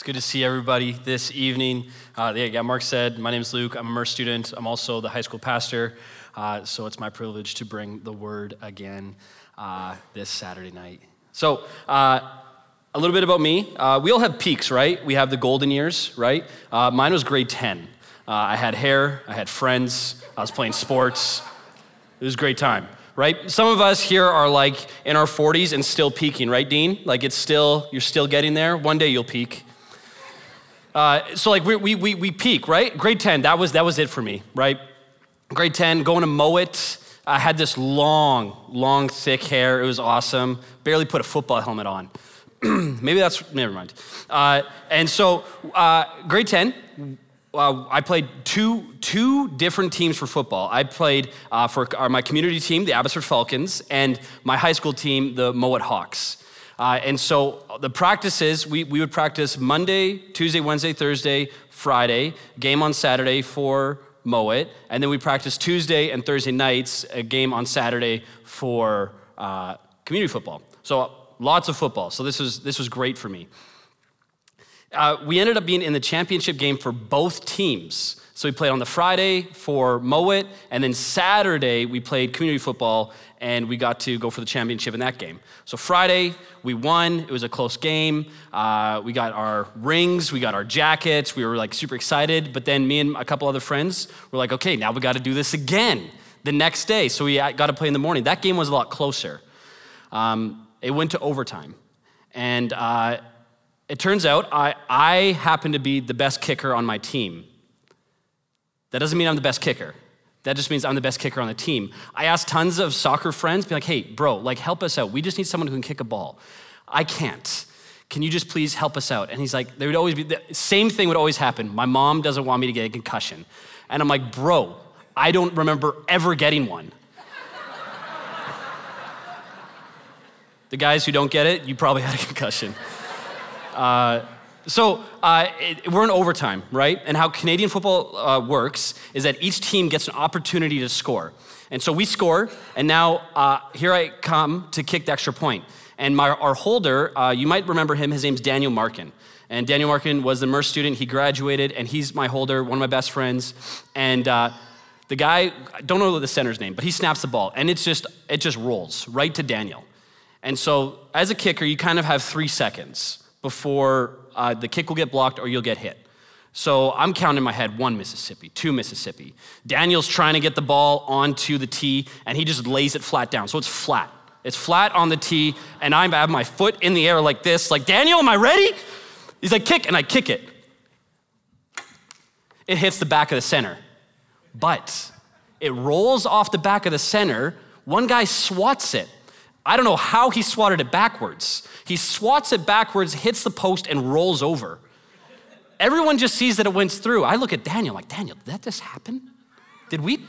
It's good to see everybody this evening. Uh, yeah, Mark said, my name is Luke. I'm a Merce student. I'm also the high school pastor. Uh, so it's my privilege to bring the word again uh, this Saturday night. So, uh, a little bit about me. Uh, we all have peaks, right? We have the golden years, right? Uh, mine was grade 10. I had hair, I had friends, I was playing sports. It was a great time right? Some of us here are like in our 40s and still peaking, right, Dean? Like it's still, you're still getting there. One day you'll peak. Uh, so like we, we, we, we peak, right? Grade 10, that was, that was it for me, right? Grade 10, going to Mouat. I had this long, long, thick hair. It was awesome. Barely put a football helmet on. Maybe that's, never mind. Uh, and so, uh, grade 10, uh, I played two, two different teams for football. I played uh, for our, my community team, the Abbotsford Falcons, and my high school team, the Mouat Hawks. Uh, and so the practices, we, we would practice Monday, Tuesday, Wednesday, Thursday, Friday, game on Saturday for Mouat, and then we practice Tuesday and Thursday nights, a game on Saturday for uh, community football. So lots of football. So this was, this was great for me. Uh, we ended up being in the championship game for both teams. So we played on the Friday for Mouat, and then Saturday we played community football, and we got to go for the championship in that game. So Friday we won. It was a close game. Uh, we got our rings, we got our jackets. We were like super excited. But then me and a couple other friends were like, okay, now we got to do this again the next day. So we got to play in the morning. That game was a lot closer. Um, it went to overtime, and. Uh, it turns out I, I happen to be the best kicker on my team. That doesn't mean I'm the best kicker. That just means I'm the best kicker on the team. I asked tons of soccer friends, be like, hey, bro, like help us out. We just need someone who can kick a ball. I can't. Can you just please help us out? And he's like, there would always be the same thing would always happen. My mom doesn't want me to get a concussion. And I'm like, bro, I don't remember ever getting one. the guys who don't get it, you probably had a concussion. Uh, so uh, it, we're in overtime, right? And how Canadian football uh, works is that each team gets an opportunity to score. And so we score, and now uh, here I come to kick the extra point. And my, our holder, uh, you might remember him, his name's Daniel Markin. And Daniel Markin was the Merce student, he graduated, and he's my holder, one of my best friends. And uh, the guy, I don't know the center's name, but he snaps the ball, and it's just, it just rolls right to Daniel. And so as a kicker, you kind of have three seconds before uh, the kick will get blocked or you'll get hit. So I'm counting in my head one Mississippi, two Mississippi. Daniel's trying to get the ball onto the tee and he just lays it flat down. So it's flat. It's flat on the tee and I have my foot in the air like this, like, Daniel, am I ready? He's like, kick, and I kick it. It hits the back of the center. But it rolls off the back of the center. One guy swats it I don't know how he swatted it backwards. He swats it backwards, hits the post, and rolls over. Everyone just sees that it went through. I look at Daniel, like, Daniel, did that just happen? Did we,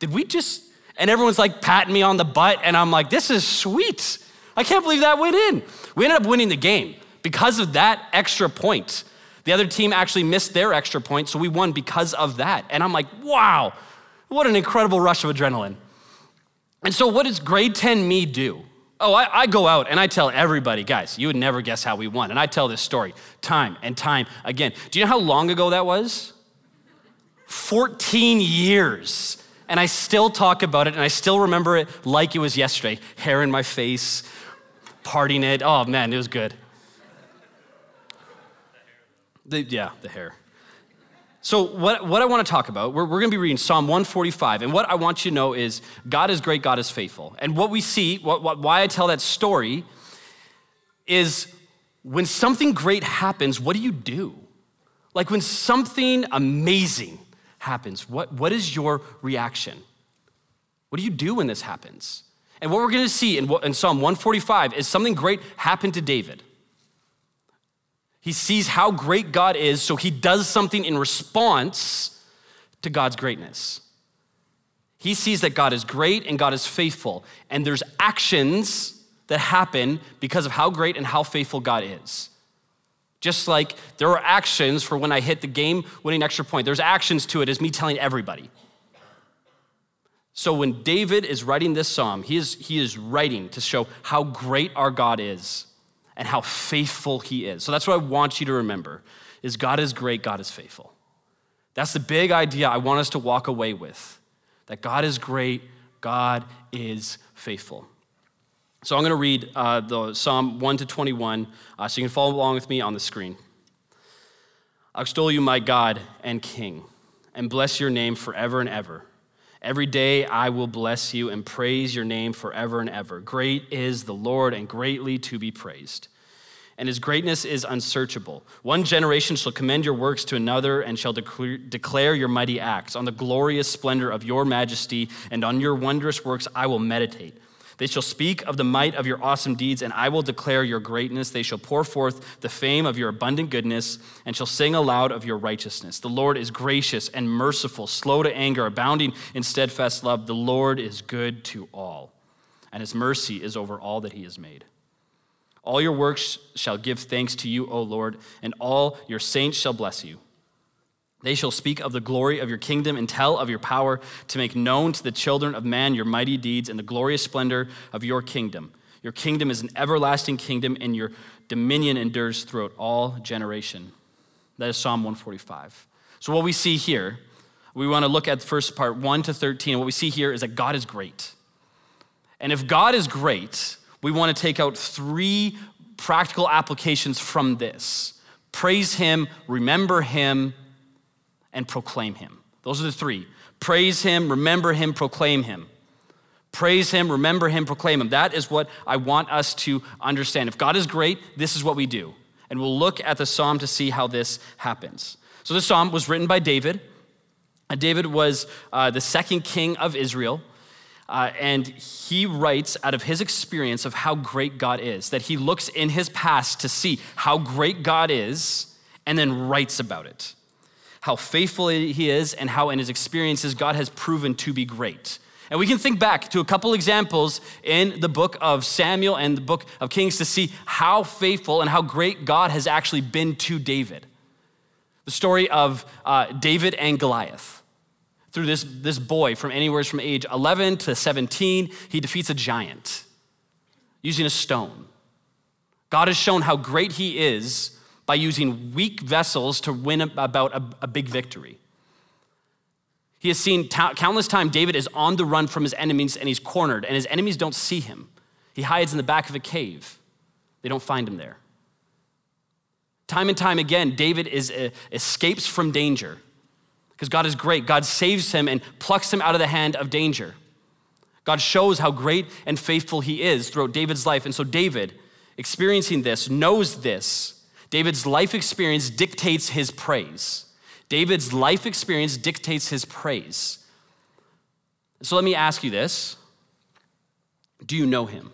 did we just, and everyone's like patting me on the butt, and I'm like, this is sweet. I can't believe that went in. We ended up winning the game because of that extra point. The other team actually missed their extra point, so we won because of that. And I'm like, wow, what an incredible rush of adrenaline. And so, what does grade 10 me do? Oh, I, I, go out and I tell everybody, guys, you would never guess how we won. And I tell this story time and time again. Do you know how long ago that was? 14 years. And I still talk about it and I still remember it like it was yesterday. Hair in my face, partying it. Oh man, it was good. The, yeah, the hair. So, what, what I want to talk about, we're, we're going to be reading Psalm 145. And what I want you to know is God is great, God is faithful. And what we see, what, what, why I tell that story, is when something great happens, what do you do? Like when something amazing happens, what, what is your reaction? What do you do when this happens? And what we're going to see in, in Psalm 145 is something great happened to David. He sees how great God is, so he does something in response to God's greatness. He sees that God is great and God is faithful, and there's actions that happen because of how great and how faithful God is. Just like there are actions for when I hit the game winning extra point, there's actions to it as me telling everybody. So when David is writing this psalm, he is, he is writing to show how great our God is and how faithful he is. So that's what I want you to remember is God is great, God is faithful. That's the big idea I want us to walk away with. That God is great, God is faithful. So I'm going to read uh, the Psalm 1 to 21, uh, so you can follow along with me on the screen. I extol you, my God and King, and bless your name forever and ever. Every day I will bless you and praise your name forever and ever. Great is the Lord and greatly to be praised. And his greatness is unsearchable. One generation shall commend your works to another and shall declare your mighty acts. On the glorious splendor of your majesty and on your wondrous works I will meditate. They shall speak of the might of your awesome deeds, and I will declare your greatness. They shall pour forth the fame of your abundant goodness, and shall sing aloud of your righteousness. The Lord is gracious and merciful, slow to anger, abounding in steadfast love. The Lord is good to all, and his mercy is over all that he has made. All your works shall give thanks to you, O Lord, and all your saints shall bless you. They shall speak of the glory of your kingdom and tell of your power to make known to the children of man your mighty deeds and the glorious splendor of your kingdom. Your kingdom is an everlasting kingdom, and your dominion endures throughout all generation. That is Psalm 145. So, what we see here, we want to look at the first part, 1 to 13. What we see here is that God is great. And if God is great, we want to take out three practical applications from this praise Him, remember Him, and proclaim him. Those are the three praise him, remember him, proclaim him. Praise him, remember him, proclaim him. That is what I want us to understand. If God is great, this is what we do. And we'll look at the psalm to see how this happens. So, this psalm was written by David. Uh, David was uh, the second king of Israel. Uh, and he writes out of his experience of how great God is, that he looks in his past to see how great God is and then writes about it how faithful he is, and how in his experiences God has proven to be great. And we can think back to a couple examples in the book of Samuel and the book of Kings to see how faithful and how great God has actually been to David. The story of uh, David and Goliath. Through this, this boy from anywhere from age 11 to 17, he defeats a giant using a stone. God has shown how great he is by using weak vessels to win about a, a big victory. He has seen ta- countless times David is on the run from his enemies and he's cornered, and his enemies don't see him. He hides in the back of a cave. They don't find him there. Time and time again, David is, uh, escapes from danger because God is great. God saves him and plucks him out of the hand of danger. God shows how great and faithful he is throughout David's life. And so, David, experiencing this, knows this, David's life experience dictates his praise. David's life experience dictates his praise. So let me ask you this Do you know him?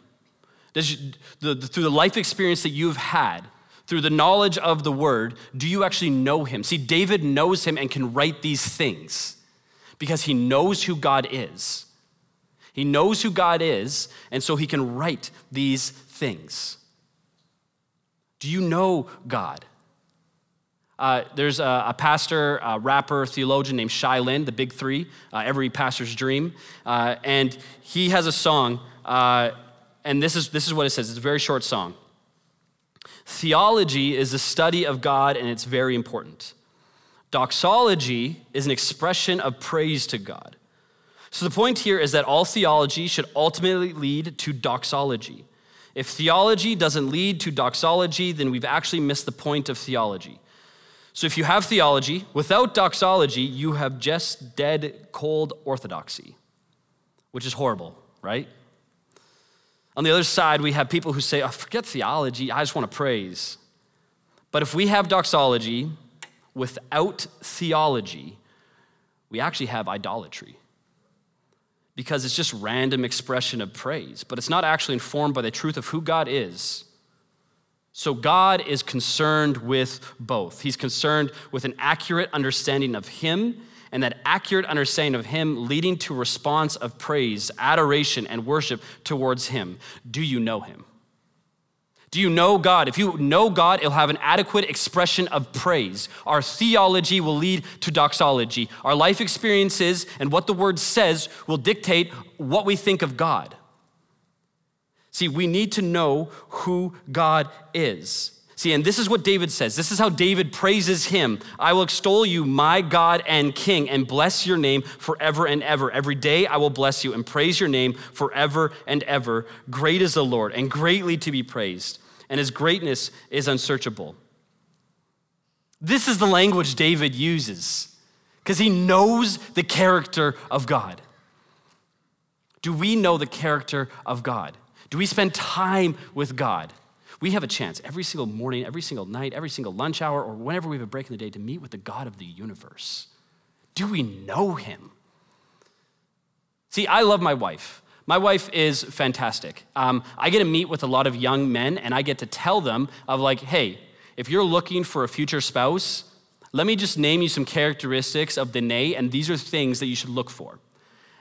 Does you, the, the, through the life experience that you've had, through the knowledge of the word, do you actually know him? See, David knows him and can write these things because he knows who God is. He knows who God is, and so he can write these things. Do you know God? Uh, there's a, a, pastor, a rapper, theologian named Shai Linne, the big three, uh, every pastor's dream. Uh, and he has a song, uh, and this is, this is what it says. It's a very short song. Theology is the study of God, and it's very important. Doxology is an expression of praise to God. So the point here is that all theology should ultimately lead to doxology. If theology doesn't lead to doxology, then we've actually missed the point of theology. So if you have theology without doxology, you have just dead, cold orthodoxy, which is horrible, right? On the other side, we have people who say, oh, forget theology, I just want to praise. But if we have doxology without theology, we actually have idolatry because it's just random expression of praise, but it's not actually informed by the truth of who God is. So God is concerned with both. He's concerned with an accurate understanding of Him, and that accurate understanding of Him leading to response of praise, adoration, and worship towards Him. Do you know Him? Do you know God? If you know God, it'll have an adequate expression of praise. Our theology will lead to doxology. Our life experiences and what the word says will dictate what we think of God. See, we need to know who God is. See, and this is what David says. This is how David praises him. I will extol you, my God and King, and bless your name forever and ever. Every day I will bless you and praise your name forever and ever. Great is the Lord and greatly to be praised, and his greatness is unsearchable. This is the language David uses because he knows the character of God. Do we know the character of God? Do we spend time with God? We have a chance every single morning, every single night, every single lunch hour, or whenever we have a break in the day to meet with the God of the universe. Do we know him? See, I love my wife. My wife is fantastic. Um, I get to meet with a lot of young men, and I get to tell them of like, hey, if you're looking for a future spouse, let me just name you some characteristics of Danae, and these are things that you should look for.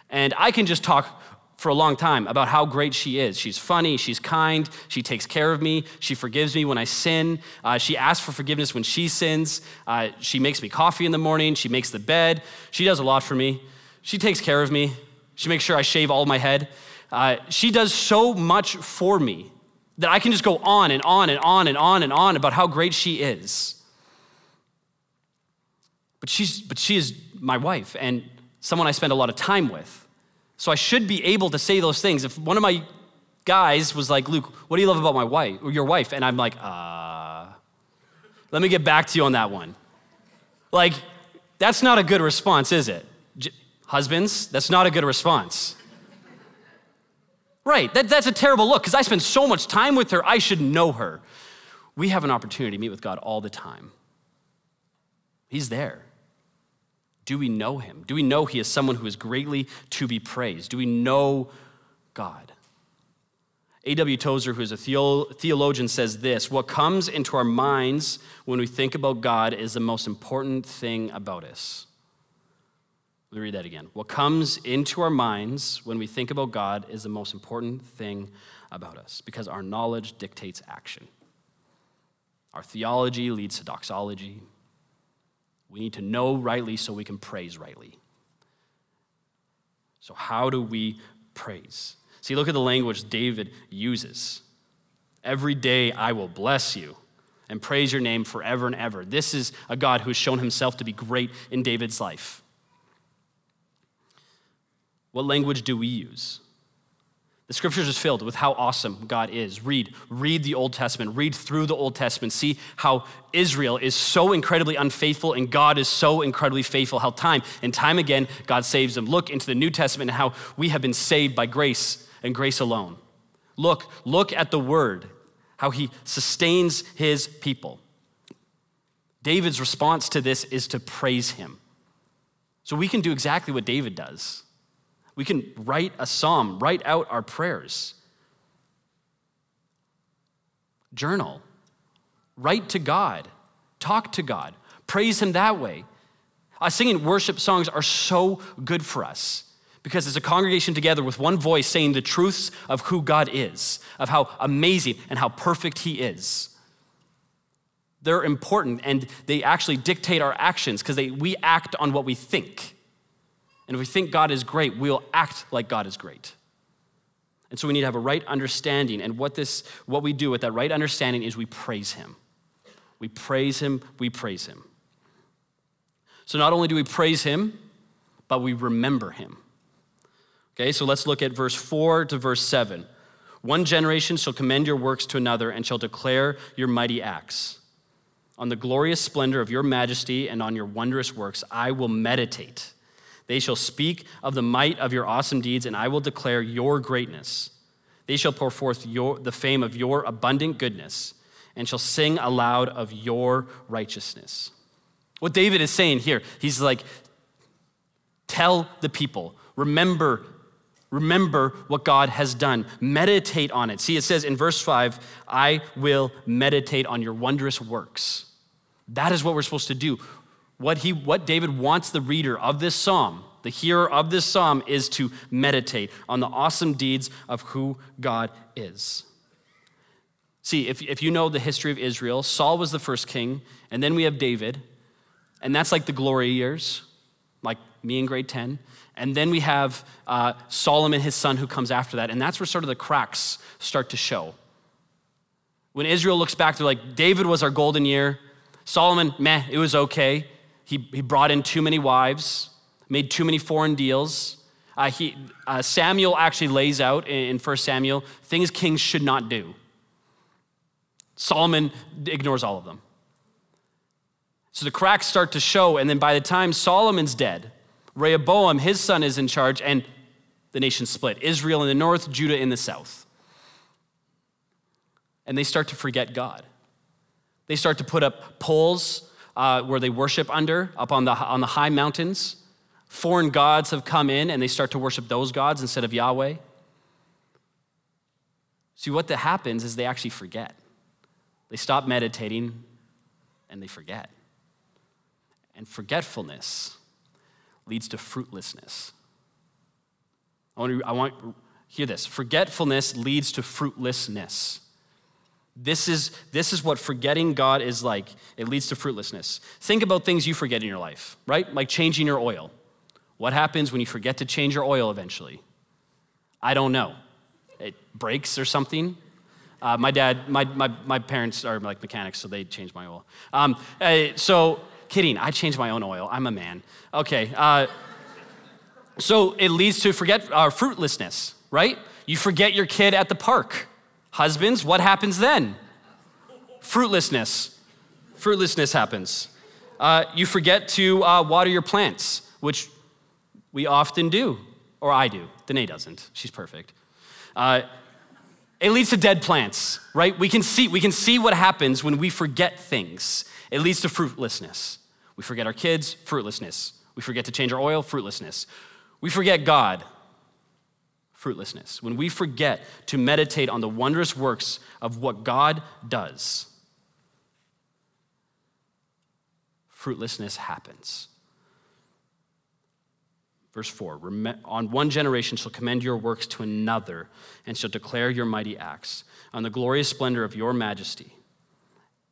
And I can just talk for a long time about how great she is. She's funny, she's kind, she takes care of me, she forgives me when I sin, uh, she asks for forgiveness when she sins, uh, she makes me coffee in the morning, she makes the bed, she does a lot for me. She takes care of me, she makes sure I shave all my head. Uh, she does so much for me that I can just go on and on and on and on and on about how great she is. But, she's, but she is my wife and someone I spend a lot of time with. So I should be able to say those things. If one of my guys was like, Luke, what do you love about my wife or your wife? And I'm like, uh, let me get back to you on that one. Like, that's not a good response, is it? J- husbands, that's not a good response. Right, that, that's a terrible look because I spend so much time with her, I should know her. We have an opportunity to meet with God all the time. He's there. Do we know him? Do we know he is someone who is greatly to be praised? Do we know God? A.W. Tozer, who is a theologian, says this What comes into our minds when we think about God is the most important thing about us. Let me read that again. What comes into our minds when we think about God is the most important thing about us because our knowledge dictates action. Our theology leads to doxology, we need to know rightly so we can praise rightly. So, how do we praise? See, look at the language David uses. Every day I will bless you and praise your name forever and ever. This is a God who has shown himself to be great in David's life. What language do we use? The scriptures is filled with how awesome God is. Read, read the Old Testament, read through the Old Testament, see how Israel is so incredibly unfaithful and God is so incredibly faithful, how time and time again God saves them. Look into the New Testament and how we have been saved by grace and grace alone. Look, look at the word, how he sustains his people. David's response to this is to praise him. So we can do exactly what David does. We can write a psalm, write out our prayers. Journal. Write to God. Talk to God. Praise Him that way. Uh, singing worship songs are so good for us because it's a congregation together with one voice saying the truths of who God is, of how amazing and how perfect He is. They're important and they actually dictate our actions because we act on what we think. And if we think God is great, we'll act like God is great. And so we need to have a right understanding. And what this what we do with that right understanding is we praise him. We praise him, we praise him. So not only do we praise him, but we remember him. Okay, so let's look at verse 4 to verse 7. One generation shall commend your works to another and shall declare your mighty acts. On the glorious splendor of your majesty and on your wondrous works I will meditate. They shall speak of the might of your awesome deeds, and I will declare your greatness. They shall pour forth your, the fame of your abundant goodness, and shall sing aloud of your righteousness. What David is saying here, he's like, tell the people, remember Remember what God has done. Meditate on it. See, it says in verse 5, I will meditate on your wondrous works. That is what we're supposed to do what, he, what David wants the reader of this psalm, the hearer of this psalm, is to meditate on the awesome deeds of who God is. See, if, if you know the history of Israel, Saul was the first king, and then we have David, and that's like the glory years, like me in grade 10. And then we have uh, Solomon, his son, who comes after that. And that's where sort of the cracks start to show. When Israel looks back, they're like, David was our golden year. Solomon, meh, it was okay. He, he brought in too many wives, made too many foreign deals. Uh, he, uh, Samuel actually lays out in, in 1 Samuel things kings should not do. Solomon ignores all of them. So the cracks start to show, and then by the time Solomon's dead, Rehoboam, his son, is in charge, and the nation split Israel in the north, Judah in the south. And they start to forget God. They start to put up poles uh, where they worship under, up on the, on the high mountains. Foreign gods have come in, and they start to worship those gods instead of Yahweh. See, what that happens is they actually forget. They stop meditating and they forget. And forgetfulness leads to fruitlessness. I want to, I want hear this. Forgetfulness leads to fruitlessness. This is, this is what forgetting God is like. It leads to fruitlessness. Think about things you forget in your life, right? Like changing your oil. What happens when you forget to change your oil eventually? I don't know. It breaks or something. Uh, my dad, my, my, my parents are like mechanics, so they change my oil. Um, uh, so Kidding, I change my own oil. I'm a man. Okay. Uh, so it leads to forget uh, fruitlessness, right? You forget your kid at the park. Husbands, what happens then? Fruitlessness. Fruitlessness happens. Uh, you forget to uh, water your plants, which we often do, or I do. Danae doesn't. She's perfect. Uh, it leads to dead plants, right? We can see we can see what happens when we forget things. It leads to fruitlessness. We forget our kids, fruitlessness. We forget to change our oil, fruitlessness. We forget God, fruitlessness. When we forget to meditate on the wondrous works of what God does, fruitlessness happens. Verse 4 On one generation shall commend your works to another, and shall declare your mighty acts, on the glorious splendor of your majesty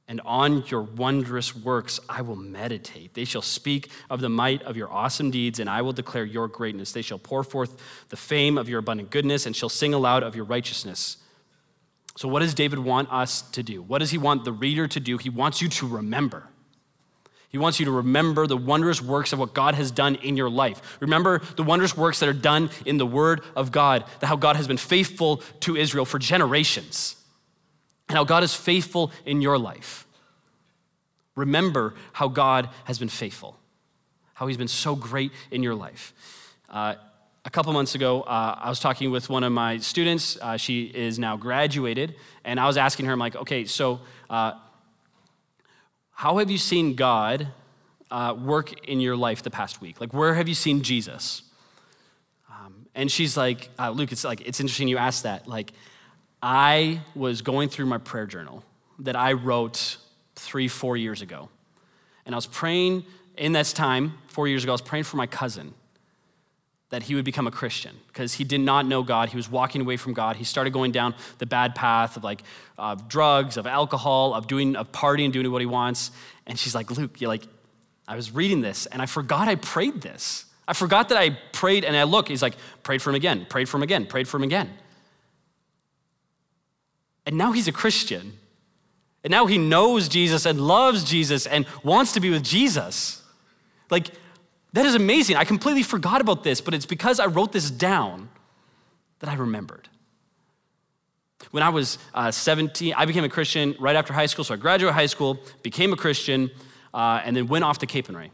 and on your wondrous works I will meditate. They shall speak of the might of your awesome deeds, and I will declare your greatness. They shall pour forth the fame of your abundant goodness, and shall sing aloud of your righteousness. So, what does David want us to do? What does he want the reader to do? He wants you to remember. He wants you to remember the wondrous works of what God has done in your life. Remember the wondrous works that are done in the Word of God, how God has been faithful to Israel for generations and how God is faithful in your life. Remember how God has been faithful, how He's been so great in your life. Uh, a couple months ago, uh, I was talking with one of my students. Uh, she is now graduated, and I was asking her, I'm like, okay, so uh, how have you seen God uh, work in your life the past week? Like, where have you seen Jesus? Um, and she's like, uh, Luke, it's like it's interesting you asked that. Like, I was going through my prayer journal that I wrote three, four years ago. And I was praying in this time, four years ago, I was praying for my cousin that he would become a Christian because he did not know God. He was walking away from God. He started going down the bad path of like drugs, of alcohol, of doing, of partying, doing what he wants. And she's like, Luke, you're like, I was reading this and I forgot I prayed this. I forgot that I prayed and I look, he's like, prayed for him again, prayed for him again, prayed for him again. And now he's a Christian. And now he knows Jesus and loves Jesus and wants to be with Jesus. Like, that is amazing. I completely forgot about this, but it's because I wrote this down that I remembered. When I was uh, 17, I became a Christian right after high school. So I graduated high school, became a Christian, uh, and then went off to Capernwray.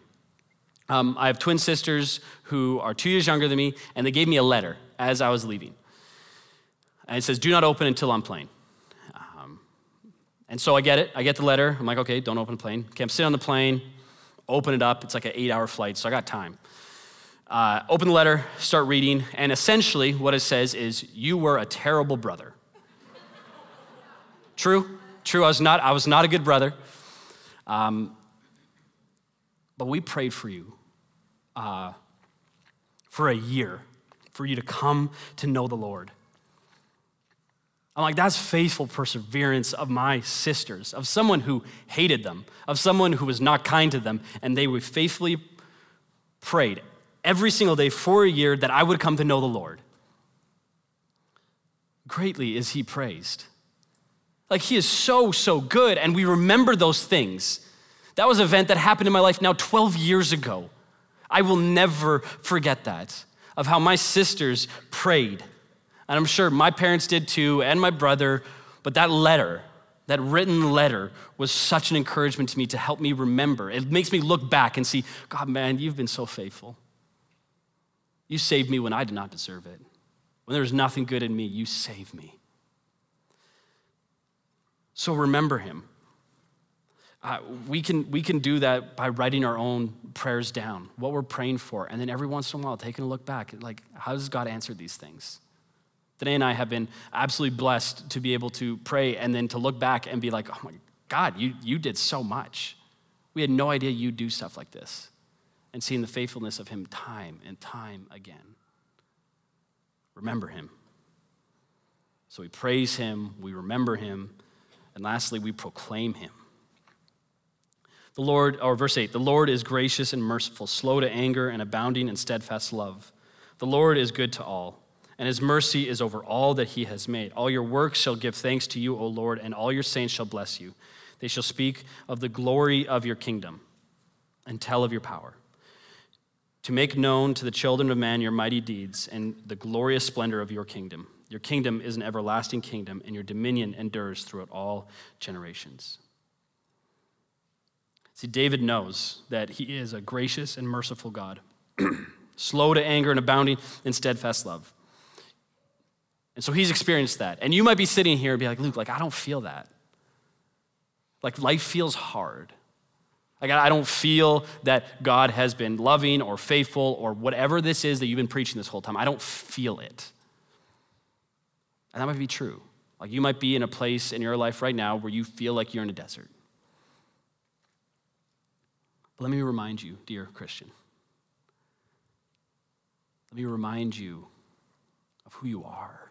Um, I have twin sisters who are two years younger than me, and they gave me a letter as I was leaving. And it says, Do not open until I'm playing. And so I get it. I get the letter. I'm like, okay, don't open the plane. Okay, I'm sitting on the plane, open it up. It's like an eight hour flight, so I got time. Uh, open the letter, start reading, and essentially what it says is, You were a terrible brother. True, true. I was not, I was not a good brother. Um, but we prayed for you uh, for a year, for you to come to know the Lord. I'm like, that's faithful perseverance of my sisters, of someone who hated them, of someone who was not kind to them, and they would faithfully prayed every single day for a year that I would come to know the Lord. Greatly is he praised. Like he is so, so good, and we remember those things. That was an event that happened in my life now 12 years ago. I will never forget that, of how my sisters prayed. And I'm sure my parents did too, and my brother, but that letter, that written letter, was such an encouragement to me to help me remember. It makes me look back and see, God, man, you've been so faithful. You saved me when I did not deserve it. When there was nothing good in me, you saved me. So remember him. Uh, we, can, we can do that by writing our own prayers down, what we're praying for, and then every once in a while taking a look back. Like, how does God answer these things? Danae and I have been absolutely blessed to be able to pray and then to look back and be like, oh my God, you, you did so much. We had no idea you'd do stuff like this. And seeing the faithfulness of Him time and time again. Remember Him. So we praise Him, we remember Him, and lastly, we proclaim Him. The Lord, or verse 8, the Lord is gracious and merciful, slow to anger and abounding in steadfast love. The Lord is good to all, and his mercy is over all that he has made. All your works shall give thanks to you, O Lord, and all your saints shall bless you. They shall speak of the glory of your kingdom and tell of your power. To make known to the children of man your mighty deeds and the glorious splendor of your kingdom. Your kingdom is an everlasting kingdom, and your dominion endures throughout all generations. See, David knows that he is a gracious and merciful God, slow to anger and abounding in steadfast love. And so he's experienced that. And you might be sitting here and be like, Luke, like, I don't feel that. Like, life feels hard. Like, I don't feel that God has been loving or faithful or whatever this is that you've been preaching this whole time. I don't feel it. And that might be true. Like, you might be in a place in your life right now where you feel like you're in a desert. But let me remind you, dear Christian, let me remind you of who you are.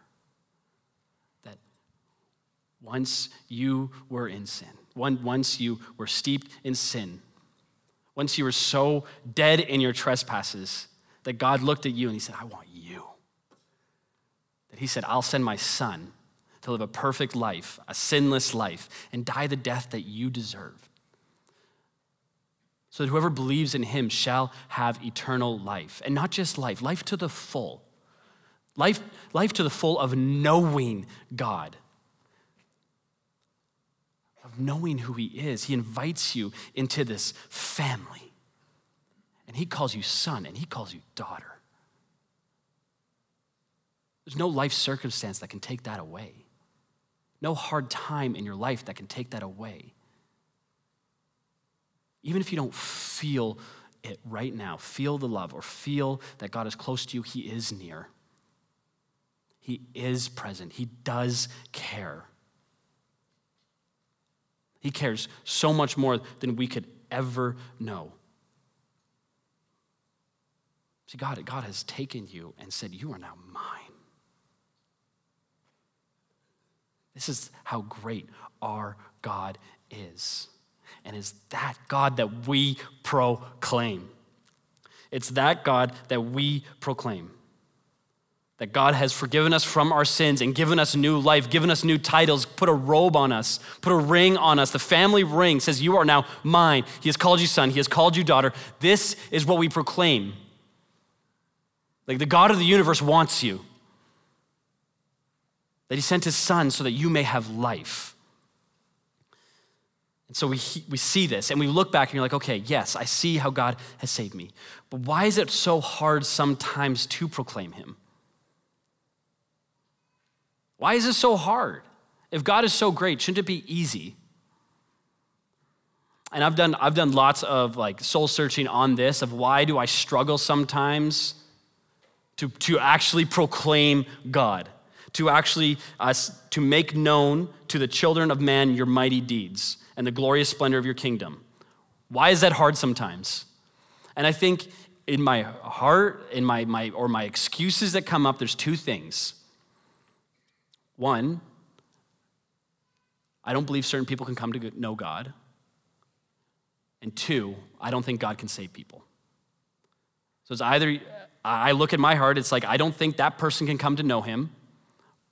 Once you were in sin, once you were steeped in sin, once you were so dead in your trespasses that God looked at you and He said, I want you. That He said, I'll send my son to live a perfect life, a sinless life, and die the death that you deserve so that whoever believes in him shall have eternal life. And not just life, life to the full. Life, life to the full of knowing God, knowing who he is. He invites you into this family. And he calls you son and he calls you daughter. There's no life circumstance that can take that away. No hard time in your life that can take that away. Even if you don't feel it right now, feel the love or feel that God is close to you, He is near. He is present. He does care. He cares so much more than we could ever know. See, God, God has taken you and said, You are now mine. This is how great our God is. And it's that God that we proclaim. It's that God that we proclaim. That God has forgiven us from our sins and given us new life, given us new titles, put a robe on us, put a ring on us. The family ring says, You are now mine. He has called you son, He has called you daughter. This is what we proclaim. Like the God of the universe wants you. That He sent His son so that you may have life. And so we, we see this and we look back and you're like, okay, yes, I see how God has saved me. But why is it so hard sometimes to proclaim Him? Why is it so hard? If God is so great, shouldn't it be easy? And I've done, I've done lots of like soul searching on this of why do I struggle sometimes to, to actually proclaim God, to actually uh, to make known to the children of man your mighty deeds and the glorious splendor of your kingdom. Why is that hard sometimes? And I think in my heart, in my, my or my excuses that come up, there's two things. One, I don't believe certain people can come to know God. And two, I don't think God can save people. So it's either I look at my heart, it's like I don't think that person can come to know him,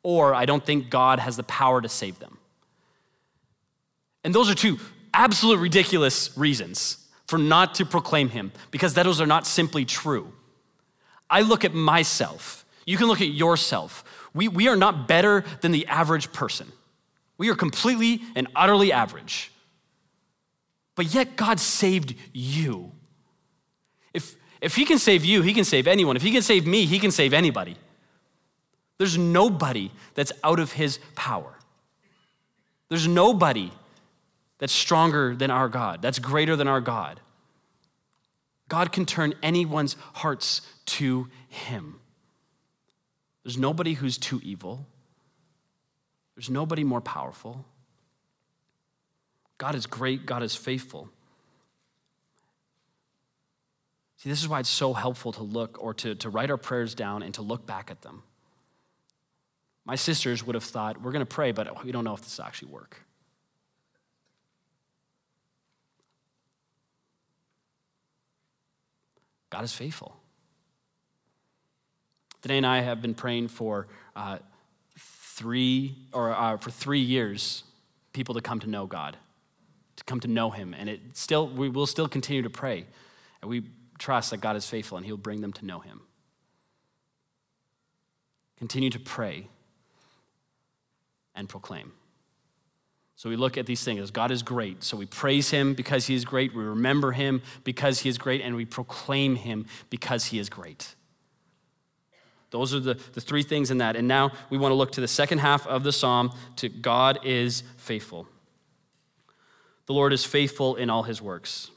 or I don't think God has the power to save them. And those are two absolute ridiculous reasons for not to proclaim him, because those are not simply true. I look at myself. You can look at yourself. We, we are not better than the average person. We are completely and utterly average. But yet, God saved you. If, if He can save you, He can save anyone. If He can save me, He can save anybody. There's nobody that's out of His power. There's nobody that's stronger than our God, that's greater than our God. God can turn anyone's hearts to Him. There's nobody who's too evil. There's nobody more powerful. God is great, God is faithful. See, this is why it's so helpful to look or to, to write our prayers down and to look back at them. My sisters would have thought, we're going to pray, but we don't know if this will actually work. God is faithful. Danae and I have been praying for uh, three or uh, for three years, people to come to know God, to come to know Him, and it still we will still continue to pray, and we trust that God is faithful and He'll bring them to know Him. Continue to pray and proclaim. So we look at these things. God is great. So we praise him because he is great. We remember him because he is great. And we proclaim him because he is great. Those are the, the three things in that. And now we want to look to the second half of the psalm to God is faithful. The Lord is faithful in all his works,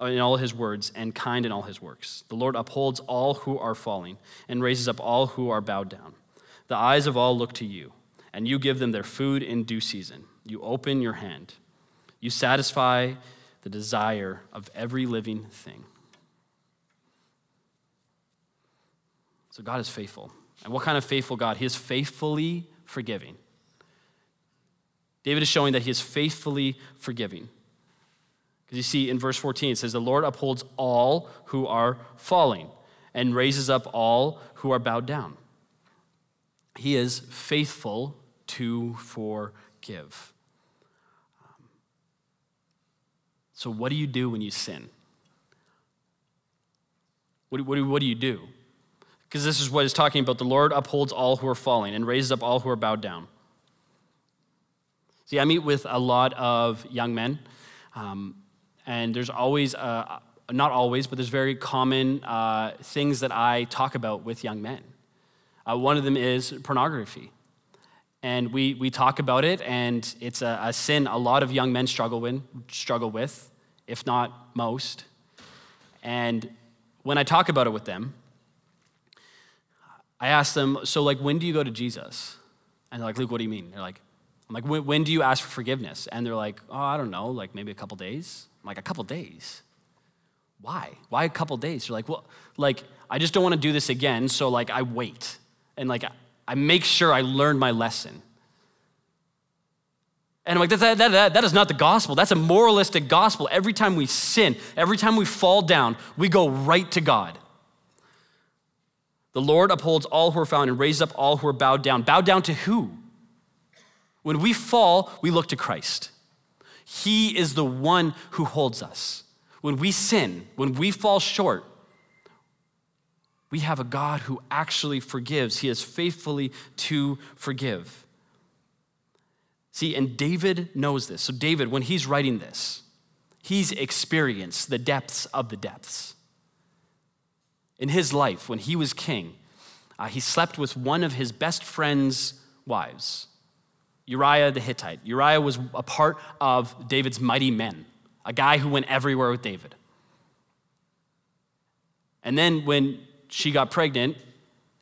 uh, in all his words, and kind in all his works. The Lord upholds all who are falling and raises up all who are bowed down. The eyes of all look to you, and you give them their food in due season. You open your hand. You satisfy the desire of every living thing. So God is faithful. And what kind of faithful God? He is faithfully forgiving. David is showing that he is faithfully forgiving. Because you see, in verse 14, it says, The Lord upholds all who are falling and raises up all who are bowed down. He is faithful to forgive. So, what do you do when you sin? What do, what do, what do you do? Because this is what it's talking about. The Lord upholds all who are falling and raises up all who are bowed down. See, I meet with a lot of young men, um, and there's always, uh, not always, but there's very common uh, things that I talk about with young men. Uh, one of them is pornography. And we, we talk about it, and it's a, a sin a lot of young men struggle, with, struggle with if not most. And when I talk about it with them, I ask them, so like, when do you go to Jesus? And they're like, Luke, what do you mean? They're like, I'm like, when, when do you ask for forgiveness? And they're like, oh, I don't know, like maybe a couple days. I'm like, a couple days? Why? Why a couple days? They're like, well, like, I just don't want to do this again, so like, I wait. And like, I make sure I learn my lesson. And I'm like, that, that, that, that is not the gospel. That's a moralistic gospel. Every time we sin, every time we fall down, we go right to God. The Lord upholds all who are found and raises up all who are bowed down. Bowed down to who? When we fall, we look to Christ. He is the one who holds us. When we sin, when we fall short, we have a God who actually forgives. He is faithfully to forgive. See, and David knows this. So, David, when he's writing this, he's experienced the depths of the depths. In his life, when he was king, uh, he slept with one of his best friend's wives, Uriah the Hittite. Uriah was a part of David's mighty men, a guy who went everywhere with David. And then when she got pregnant,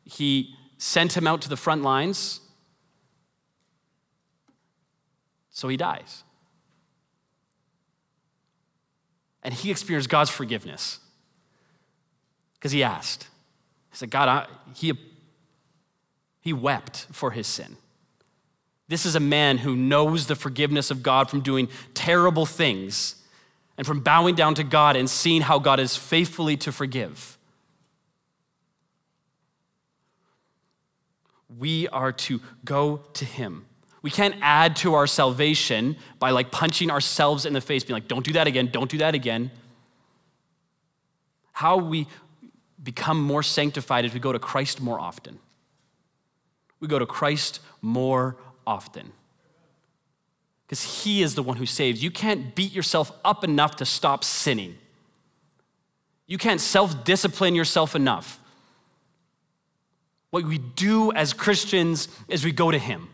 he sent him out to the front lines So he dies. And he experienced God's forgiveness because he asked. He said, God, I, he, he wept for his sin. This is a man who knows the forgiveness of God from doing terrible things and from bowing down to God and seeing how God is faithfully to forgive. We are to go to him. We can't add to our salvation by like punching ourselves in the face, being like, don't do that again, don't do that again. How we become more sanctified as we go to Christ more often. We go to Christ more often. Because He is the one who saves. You can't beat yourself up enough to stop sinning. You can't self discipline yourself enough. What we do as Christians is we go to Him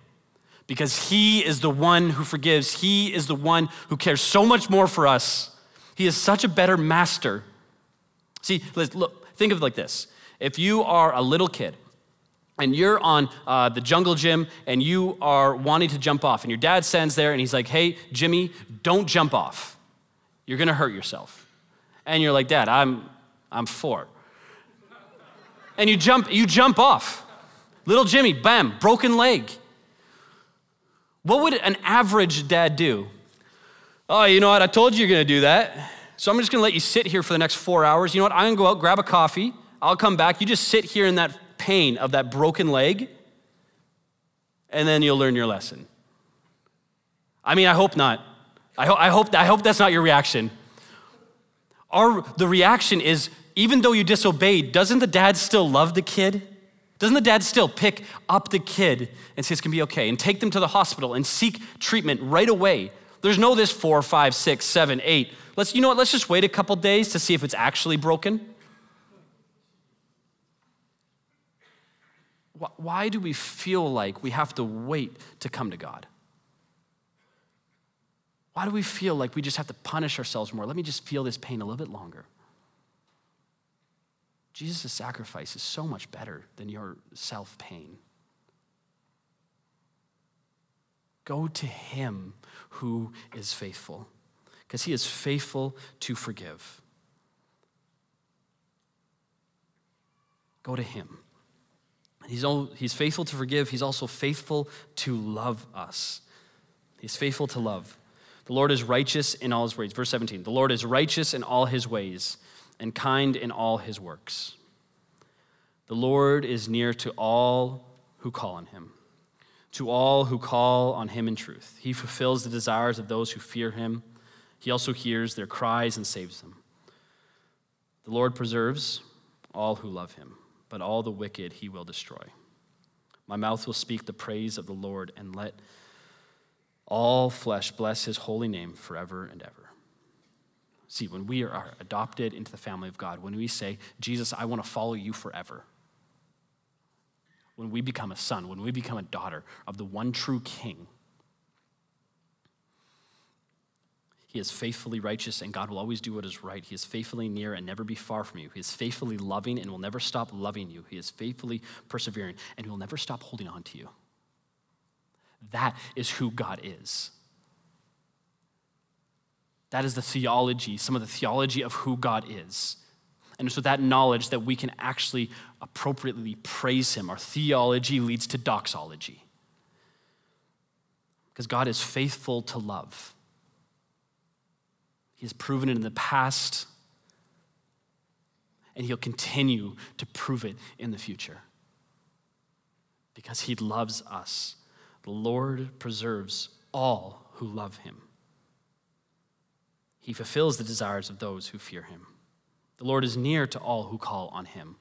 because He is the one who forgives. He is the one who cares so much more for us. He is such a better master. See, look, think of it like this if you are a little kid, and you're on uh, the jungle gym and you are wanting to jump off, and your dad stands there and he's like, Hey, Jimmy, don't jump off. You're gonna hurt yourself. And you're like, Dad, I'm, I'm four. And you jump, you jump off. Little Jimmy, bam, broken leg. What would an average dad do? Oh, you know what? I told you you're gonna do that. So I'm just gonna let you sit here for the next four hours. You know what? I'm gonna go out, grab a coffee. I'll come back. You just sit here in that pain of that broken leg, and then you'll learn your lesson. I mean, I hope not. I, ho- I, hope, I hope that's not your reaction. Our, the reaction is even though you disobeyed, doesn't the dad still love the kid? Doesn't the dad still pick up the kid and say it's gonna be okay and take them to the hospital and seek treatment right away? There's no this four, five, six, seven, eight. Let's, you know what, let's just wait a couple days to see if it's actually broken. Why do we feel like we have to wait to come to God? Why do we feel like we just have to punish ourselves more? Let me just feel this pain a little bit longer. Jesus' sacrifice is so much better than your self pain. Go to him who is faithful, because he is faithful to forgive. Go to him. He's, he's faithful to forgive. He's also faithful to love us. He's faithful to love. The Lord is righteous in all his ways. Verse 17 The Lord is righteous in all his ways and kind in all his works. The Lord is near to all who call on him, to all who call on him in truth. He fulfills the desires of those who fear him. He also hears their cries and saves them. The Lord preserves all who love him but all the wicked he will destroy. My mouth will speak the praise of the Lord, and let all flesh bless his holy name forever and ever. See, when we are adopted into the family of God, when we say, Jesus, I want to follow you forever, when we become a son, when we become a daughter of the one true king, He is faithfully righteous, and God will always do what is right. He is faithfully near and never be far from you. He is faithfully loving and will never stop loving you. He is faithfully persevering, and he will never stop holding on to you. That is who God is. That is the theology, some of the theology of who God is. And it's with that knowledge that we can actually appropriately praise Him. Our theology leads to doxology. Because God is faithful to love. He has proven it in the past, and he'll continue to prove it in the future because he loves us. The Lord preserves all who love him. He fulfills the desires of those who fear him. The Lord is near to all who call on him.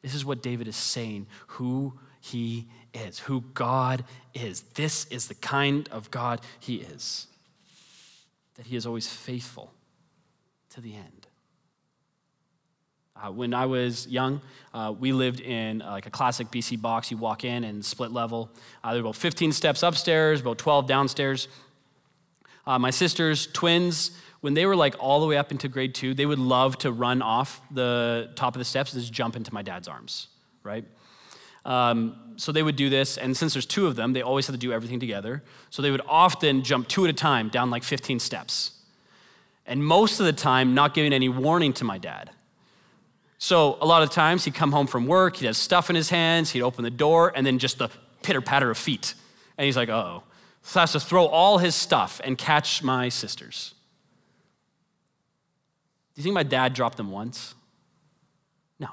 This is what David is saying who he is, who God is. This is the kind of God he is that he is always faithful to the end. Uh, when I was young, uh, we lived in uh, like a classic BC box. You walk in and split level. Uh, there were about 15 steps upstairs, about 12 downstairs. Uh, my sisters, twins, when they were like all the way up into grade two, they would love to run off the top of the steps and just jump into my dad's arms, right? Um, so they would do this, and since there's two of them, they always had to do everything together. So they would often jump two at a time down like 15 steps. And most of the time, not giving any warning to my dad. So a lot of times, he'd come home from work, he'd have stuff in his hands, he'd open the door, and then just the pitter patter of feet. And he's like, oh. So has to throw all his stuff and catch my sisters. Do you think my dad dropped them once? No.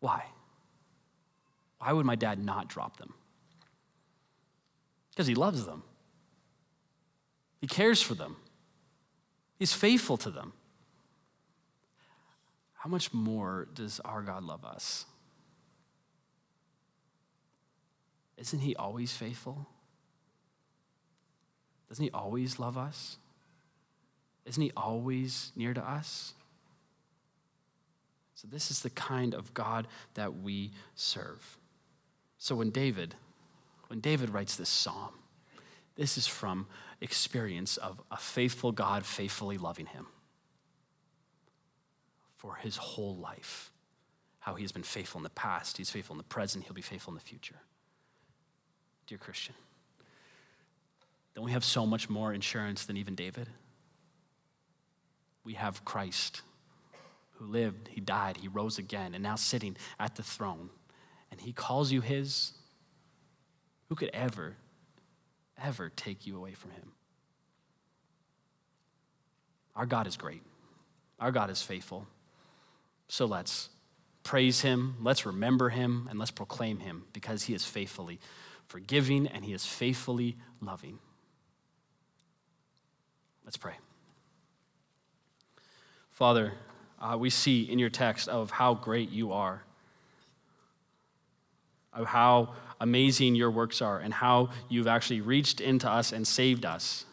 Why? Why would my dad not drop them? Because he loves them, he cares for them, he's faithful to them. How much more does our God love us? Isn't he always faithful? Doesn't he always love us? Isn't he always near to us? So, this is the kind of God that we serve. So, when David, when David writes this psalm, this is from experience of a faithful God faithfully loving him for his whole life. How he has been faithful in the past, he's faithful in the present, he'll be faithful in the future. Dear Christian, don't we have so much more insurance than even David? We have Christ who lived, he died, he rose again, and now sitting at the throne. And he calls you his. Who could ever, ever take you away from him? Our God is great. Our God is faithful. So let's praise him, let's remember him, and let's proclaim him because he is faithfully forgiving and he is faithfully loving. Let's pray. Father, uh, we see in your text of how great you are, of how amazing your works are, and how you've actually reached into us and saved us.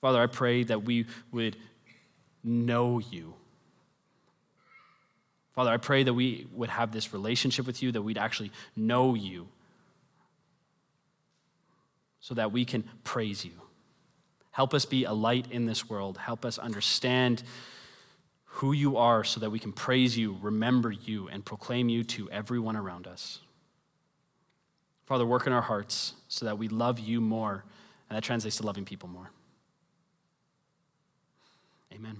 Father, I pray that we would know you. Father, I pray that we would have this relationship with you, that we'd actually know you, so that we can praise you. Help us be a light in this world. Help us understand who you are so that we can praise you, remember you, and proclaim you to everyone around us. Father, work in our hearts so that we love you more, and that translates to loving people more. Amen.